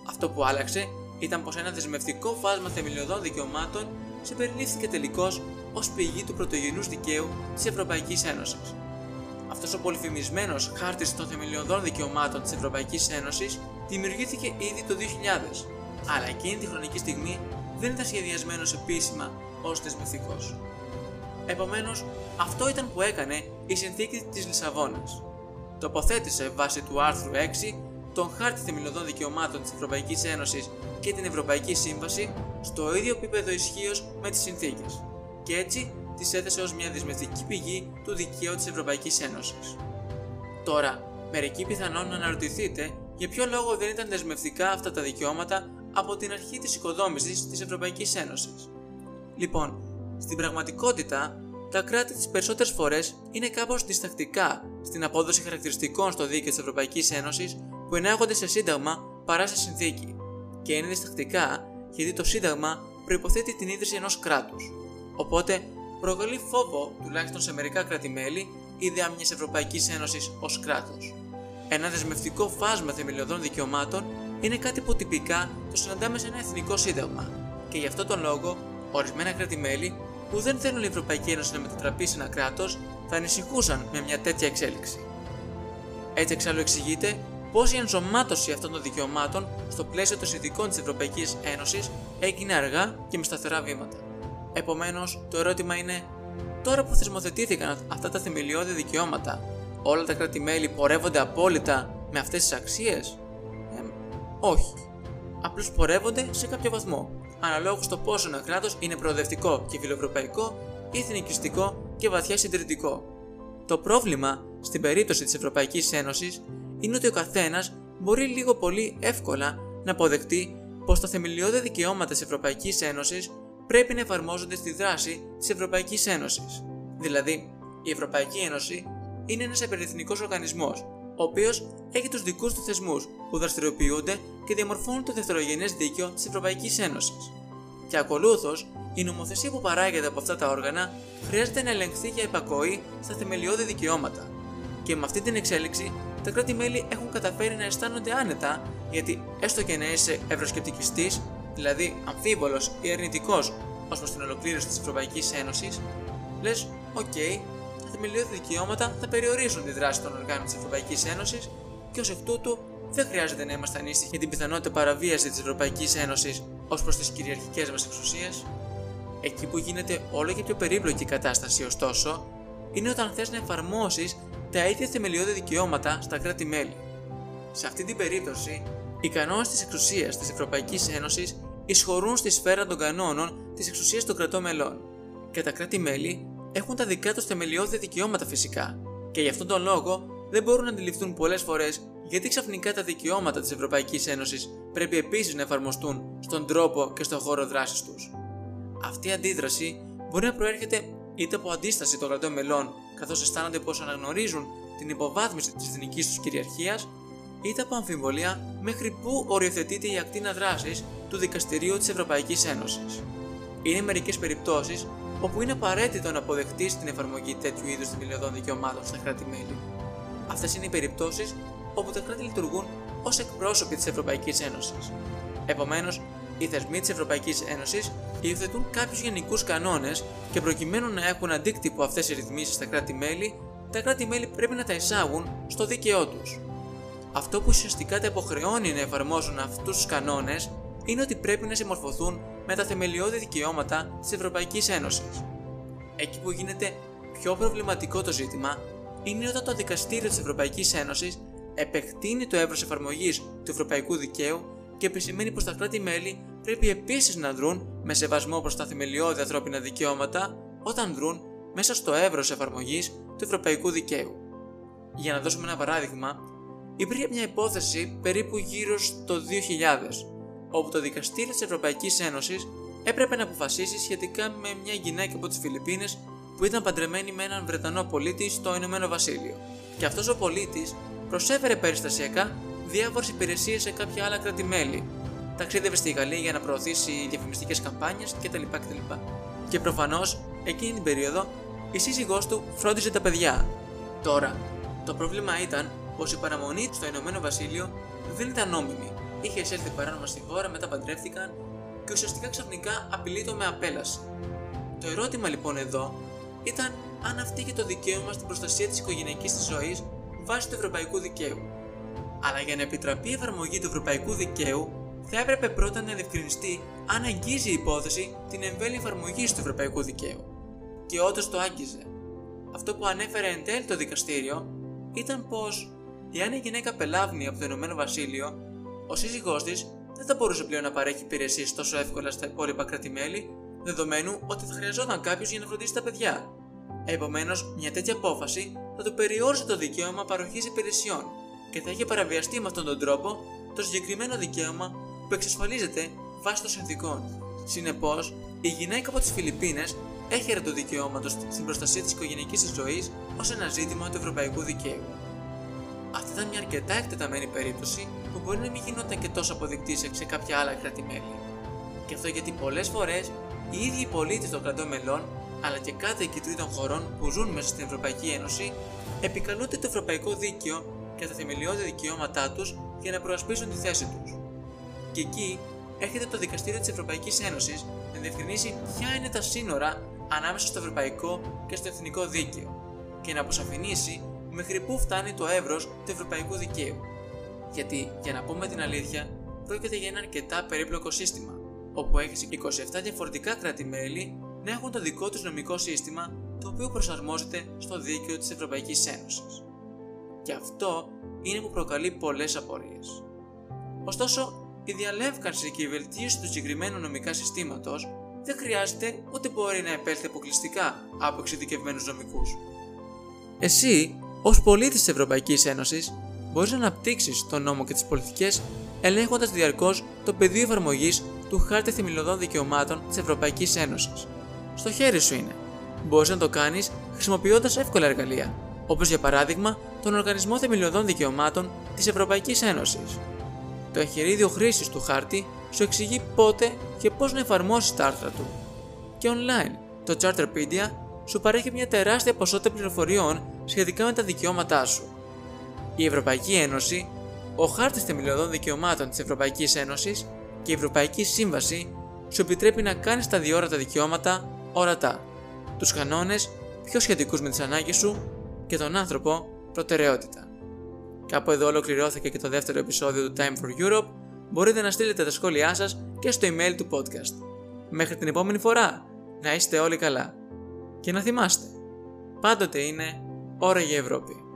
Αυτό που άλλαξε ήταν πως ένα δεσμευτικό φάσμα θεμελιωδών δικαιωμάτων συμπεριλήφθηκε τελικώς ως πηγή του πρωτογενούς δικαίου της Ευρωπαϊκής Ένωσης. Αυτός ο πολυφημισμένος χάρτης των θεμελιωδών δικαιωμάτων της Ευρωπαϊκής Ένωσης δημιουργήθηκε ήδη το 2000, αλλά εκείνη τη χρονική στιγμή δεν ήταν σχεδιασμένος επίσημα ως δεσμευτικός. Επομένως, αυτό ήταν που έκανε η συνθήκη της Λισαβόνας. Τοποθέτησε βάσει του άρθρου 6 τον Χάρτη Θεμελιωδών Δικαιωμάτων της Ευρωπαϊκής Ένωσης και την Ευρωπαϊκή Σύμβαση στο ίδιο επίπεδο ισχύως με τις συνθήκες, και έτσι τις έθεσε ως μια δεσμευτική πηγή του δικαίου της Ευρωπαϊκής Ένωσης. Τώρα, μερικοί πιθανόν να αναρωτηθείτε για ποιο λόγο δεν ήταν δεσμευτικά αυτά τα δικαιώματα από την αρχή της οικοδόμησης της Ευρωπαϊκής Ένωσης. Λοιπόν, στην πραγματικότητα, τα κράτη τις περισσότερες φορές είναι κάπως διστακτικά στην απόδοση χαρακτηριστικών στο δίκαιο της Ευρωπαϊκής Ένωσης που ενάγονται σε σύνταγμα παρά σε συνθήκη, και είναι διστακτικά γιατί το σύνταγμα προποθέτει την ίδρυση ενός κράτους. Οπότε προκαλεί φόβο, τουλάχιστον σε μερικά κράτη-μέλη, η ιδέα μιας Ευρωπαϊκής Ένωσης ως κράτος. Ένα δεσμευτικό φάσμα θεμελιωδών δικαιωμάτων είναι κάτι που τυπικά το συναντάμε σε ένα εθνικό σύνταγμα, και γι' αυτό τον λόγο, ορισμένα κράτη-μέλη που δεν θέλουν η Ευρωπαϊκή Ένωση να μετατραπεί σε ένα κράτος θα ανησυχούσαν με μια τέτοια εξέλιξη. Έτσι, εξάλλου εξηγείται πώς η ενσωμάτωση αυτών των δικαιωμάτων στο πλαίσιο των συνθηκών της Ευρωπαϊκής Ένωσης έγινε αργά και με σταθερά βήματα. Επομένως, το ερώτημα είναι, τώρα που θεσμοθετήθηκαν αυτά τα θεμελιώδη δικαιώματα, όλα τα κράτη-μέλη πορεύονται απόλυτα με αυτές τις αξίες; Ε, όχι. Απλώς πορεύονται σε κάποιο βαθμό, αναλόγως στο πόσο ένα κράτος είναι προοδευτικό και φιλοευρωπαϊκό ή εθνικιστικό και βαθιά συντηρητικό. Το πρόβλημα στην περίπτωση της Ευρωπαϊκής Ένωσης είναι ότι ο καθένας μπορεί λίγο πολύ εύκολα να αποδεχτεί πως τα θεμελιώδη δικαιώματα της Ευρωπαϊκής Ένωσης πρέπει να εφαρμόζονται στη δράση της Ευρωπαϊκής Ένωσης. Δηλαδή, η Ευρωπαϊκή Ένωση είναι ένας υπερεθνικό οργανισμός, ο οποίος έχει τους δικούς του θεσμούς που δραστηριοποιούνται και διαμορφώνουν το δευτερογενές δίκαιο της Ευρωπαϊκής Ένωσης. Και ακολούθως, η νομοθεσία που παράγεται από αυτά τα όργανα χρειάζεται να ελεγχθεί για υπακοή στα θεμελιώδη δικαιώματα. Και με αυτή την εξέλιξη τα κράτη-μέλη έχουν καταφέρει να αισθάνονται άνετα γιατί έστω και να είσαι ευρωσκεπτικιστής, δηλαδή αμφίβολος ή αρνητικός ως προς την ολοκλήρωση της Ευρωπαϊκής Ένωσης, λες, οκ, τα θεμελιώδη δικαιώματα θα περιορίζουν τη δράση των οργάνων της Ευρωπαϊκής Ένωσης και ως εκ τούτου δεν χρειάζεται να είμαστε ανήσυχοι για την πιθανότητα παραβίασης της Ευρωπαϊκής Ένωσης ως προς τις κυριαρχικές μας εξουσίες. Εκεί που γίνεται όλο και πιο περίπλοκη η κατάσταση, ωστόσο, είναι όταν θες να εφαρμόσεις τα ίδια θεμελιώδη δικαιώματα στα κράτη-μέλη. Σε αυτή την περίπτωση, οι κανόνες της εξουσίας της Ευρωπαϊκής Ένωσης εισχωρούν στη σφαίρα των κανόνων της εξουσίας των κρατών μελών. Και τα κράτη-μέλη έχουν τα δικά τους θεμελιώδη δικαιώματα φυσικά, και γι' αυτόν τον λόγο δεν μπορούν να αντιληφθούν πολλές φορές γιατί ξαφνικά τα δικαιώματα της Ευρωπαϊκής Ένωσης πρέπει επίσης να εφαρμοστούν στον τρόπο και στον χώρο δράσης τους. Αυτή η αντίδραση μπορεί να προέρχεται είτε από αντίσταση των κρατών μελών καθώς αισθάνονται πως αναγνωρίζουν την υποβάθμιση της εθνικής τους κυριαρχίας, είτε από αμφιβολία μέχρι πού οριοθετείται η ακτίνα δράσης του Δικαστηρίου της Ευρωπαϊκής Ένωσης. Είναι μερικές περιπτώσεις όπου είναι απαραίτητο να αποδεχτείς την εφαρμογή τέτοιου είδους θεμελιωδών δικαιωμάτων στα κράτη-μέλη. Αυτές είναι οι περιπτώσεις όπου τα κράτη λειτουργούν ως εκπρόσωποι της Ευρωπαϊκής Ένωσης. Επομένως, Οι θεσμοί της Ευρωπαϊκής Ένωσης υιοθετούν κάποιους γενικούς κανόνες και προκειμένου να έχουν αντίκτυπο αυτές οι ρυθμίσεις στα κράτη-μέλη, τα κράτη-μέλη πρέπει να τα εισάγουν στο δίκαιό τους. Αυτό που ουσιαστικά τα υποχρεώνει να εφαρμόσουν αυτούς τους κανόνες είναι ότι πρέπει να συμμορφωθούν με τα θεμελιώδη δικαιώματα της Ευρωπαϊκής Ένωσης. Εκεί που γίνεται πιο προβληματικό το ζήτημα είναι όταν το Δικαστήριο της Ευρωπαϊκής Ένωσης επεκτείνει το εύρος εφαρμογής του ευρωπαϊκού δικαίου και επισημαίνει πως τα κράτη-μέλη πρέπει επίσης να δρουν με σεβασμό προς τα θεμελιώδη ανθρώπινα δικαιώματα όταν δρουν μέσα στο εύρος εφαρμογής του ευρωπαϊκού δικαίου. Για να δώσουμε ένα παράδειγμα, υπήρχε μια υπόθεση περίπου γύρω στο 2000, όπου το Δικαστήριο της Ευρωπαϊκής Ένωσης έπρεπε να αποφασίσει σχετικά με μια γυναίκα από τις Φιλιππίνες που ήταν παντρεμένη με έναν Βρετανό πολίτη στο Ηνωμένο Βασίλειο. Και αυτός ο πολίτης προσέφερε περιστασιακά διάφορες υπηρεσίες σε κάποια άλλα κράτη-μέλη. Ταξίδευε στη Γαλλία για να προωθήσει διαφημιστικές καμπάνιες κτλ. κτλ. Και προφανώς εκείνη την περίοδο η σύζυγός του φρόντιζε τα παιδιά. Τώρα, το πρόβλημα ήταν πως η παραμονή στο Ηνωμένο Βασίλειο δεν ήταν νόμιμη. Είχε εισέλθει παράνομα στη χώρα, μετά παντρεύτηκαν και ουσιαστικά ξαφνικά απειλεί το με απέλαση. Το ερώτημα λοιπόν εδώ ήταν αν αυτή είχε το δικαίωμα στην προστασία της οικογενειακής της ζωής βάσει του ευρωπαϊκού δικαίου. Αλλά για να επιτραπεί η εφαρμογή του ευρωπαϊκού δικαίου, θα έπρεπε πρώτα να διευκρινιστεί αν αγγίζει η υπόθεση την εμβέλεια εφαρμογής του ευρωπαϊκού δικαίου. Και όντως το άγγιζε. Αυτό που ανέφερε εν τέλει το δικαστήριο ήταν πως, εάν η γυναίκα πελάβνει από το Ηνωμένο Βασίλειο, ο σύζυγός της δεν θα μπορούσε πλέον να παρέχει υπηρεσίες τόσο εύκολα στα υπόλοιπα κράτη-μέλη, δεδομένου ότι θα χρειαζόταν κάποιος για να φροντίσει τα παιδιά. Επομένως, μια τέτοια απόφαση θα του περιόρισε το δικαίωμα παροχής υπηρεσιών και θα είχε παραβιαστεί με αυτόν τον τρόπο το συγκεκριμένο δικαίωμα που εξασφαλίζεται βάσει των συνθήκων. Συνεπώς, η γυναίκα από τις Φιλιππίνες έχερε το δικαιώματο στην προστασία της οικογενειακή της ζωής ως ένα ζήτημα του ευρωπαϊκού δικαίου. Αυτή ήταν μια αρκετά εκτεταμένη περίπτωση που μπορεί να μην γινόταν και τόσο αποδεικτή σε κάποια άλλα κράτη-μέλη. Και αυτό γιατί πολλές φορές οι ίδιοι οι πολίτες των κρατών μελών αλλά και κάτοικοι τρίτων χωρών που ζουν μέσα στην Ευρωπαϊκή Ένωση επικαλούνται το ευρωπαϊκό δίκαιο και τα θεμελιώδη δικαιώματά τους για να προασπίσουν τη θέση τους. Και εκεί έρχεται το Δικαστήριο της Ευρωπαϊκής Ένωσης να διευκρινίσει ποια είναι τα σύνορα ανάμεσα στο ευρωπαϊκό και στο εθνικό δίκαιο και να αποσαφηνίσει μέχρι πού φτάνει το εύρος του ευρωπαϊκού δικαίου. Γιατί, για να πούμε την αλήθεια, πρόκειται για ένα αρκετά περίπλοκο σύστημα, όπου έχεις 27 διαφορετικά κράτη-μέλη να έχουν το δικό τους νομικό σύστημα το οποίο προσαρμόζεται στο δίκαιο της Ευρωπαϊκής Ένωσης. Και αυτό είναι που προκαλεί πολλές απορίες. Ωστόσο, η διαλεύκανση και η βελτίωση του συγκεκριμένου νομικά συστήματος δεν χρειάζεται ούτε μπορεί να επέλθει αποκλειστικά από εξειδικευμένους νομικούς. Εσύ, ως πολίτης της Ευρωπαϊκής Ένωσης, μπορείς να αναπτύξεις τον νόμο και τις πολιτικές ελέγχοντας διαρκώς το πεδίο εφαρμογής του Χάρτη Θεμελιωδών Δικαιωμάτων της Ευρωπαϊκής Ένωσης στο χέρι σου είναι. Μπορείς να το κάνεις χρησιμοποιώντας εύκολα εργαλεία, όπως για παράδειγμα τον Οργανισμό Θεμελιωδών Δικαιωμάτων της Ευρωπαϊκής Ένωσης. Το εγχειρίδιο χρήσης του χάρτη σου εξηγεί πότε και πώς να εφαρμόσεις τα άρθρα του. Και online, το Charterpedia σου παρέχει μια τεράστια ποσότητα πληροφοριών σχετικά με τα δικαιώματά σου. Η Ευρωπαϊκή Ένωση, ο Χάρτης Θεμελιωδών Δικαιωμάτων της Ευρωπαϊκής Ένωσης και η Ευρωπαϊκή Σύμβαση σου επιτρέπει να κάνεις τα διόρατα δικαιώματα ορατά, τους κανόνες πιο σχετικούς με τις ανάγκες σου και τον άνθρωπο προτεραιότητα. Κάπου εδώ ολοκληρώθηκε και το δεύτερο επεισόδιο του Time for Europe. Μπορείτε να στείλετε τα σχόλιά σας και στο email του podcast. Μέχρι την επόμενη φορά, να είστε όλοι καλά. Και να θυμάστε, πάντοτε είναι ώρα για Ευρώπη.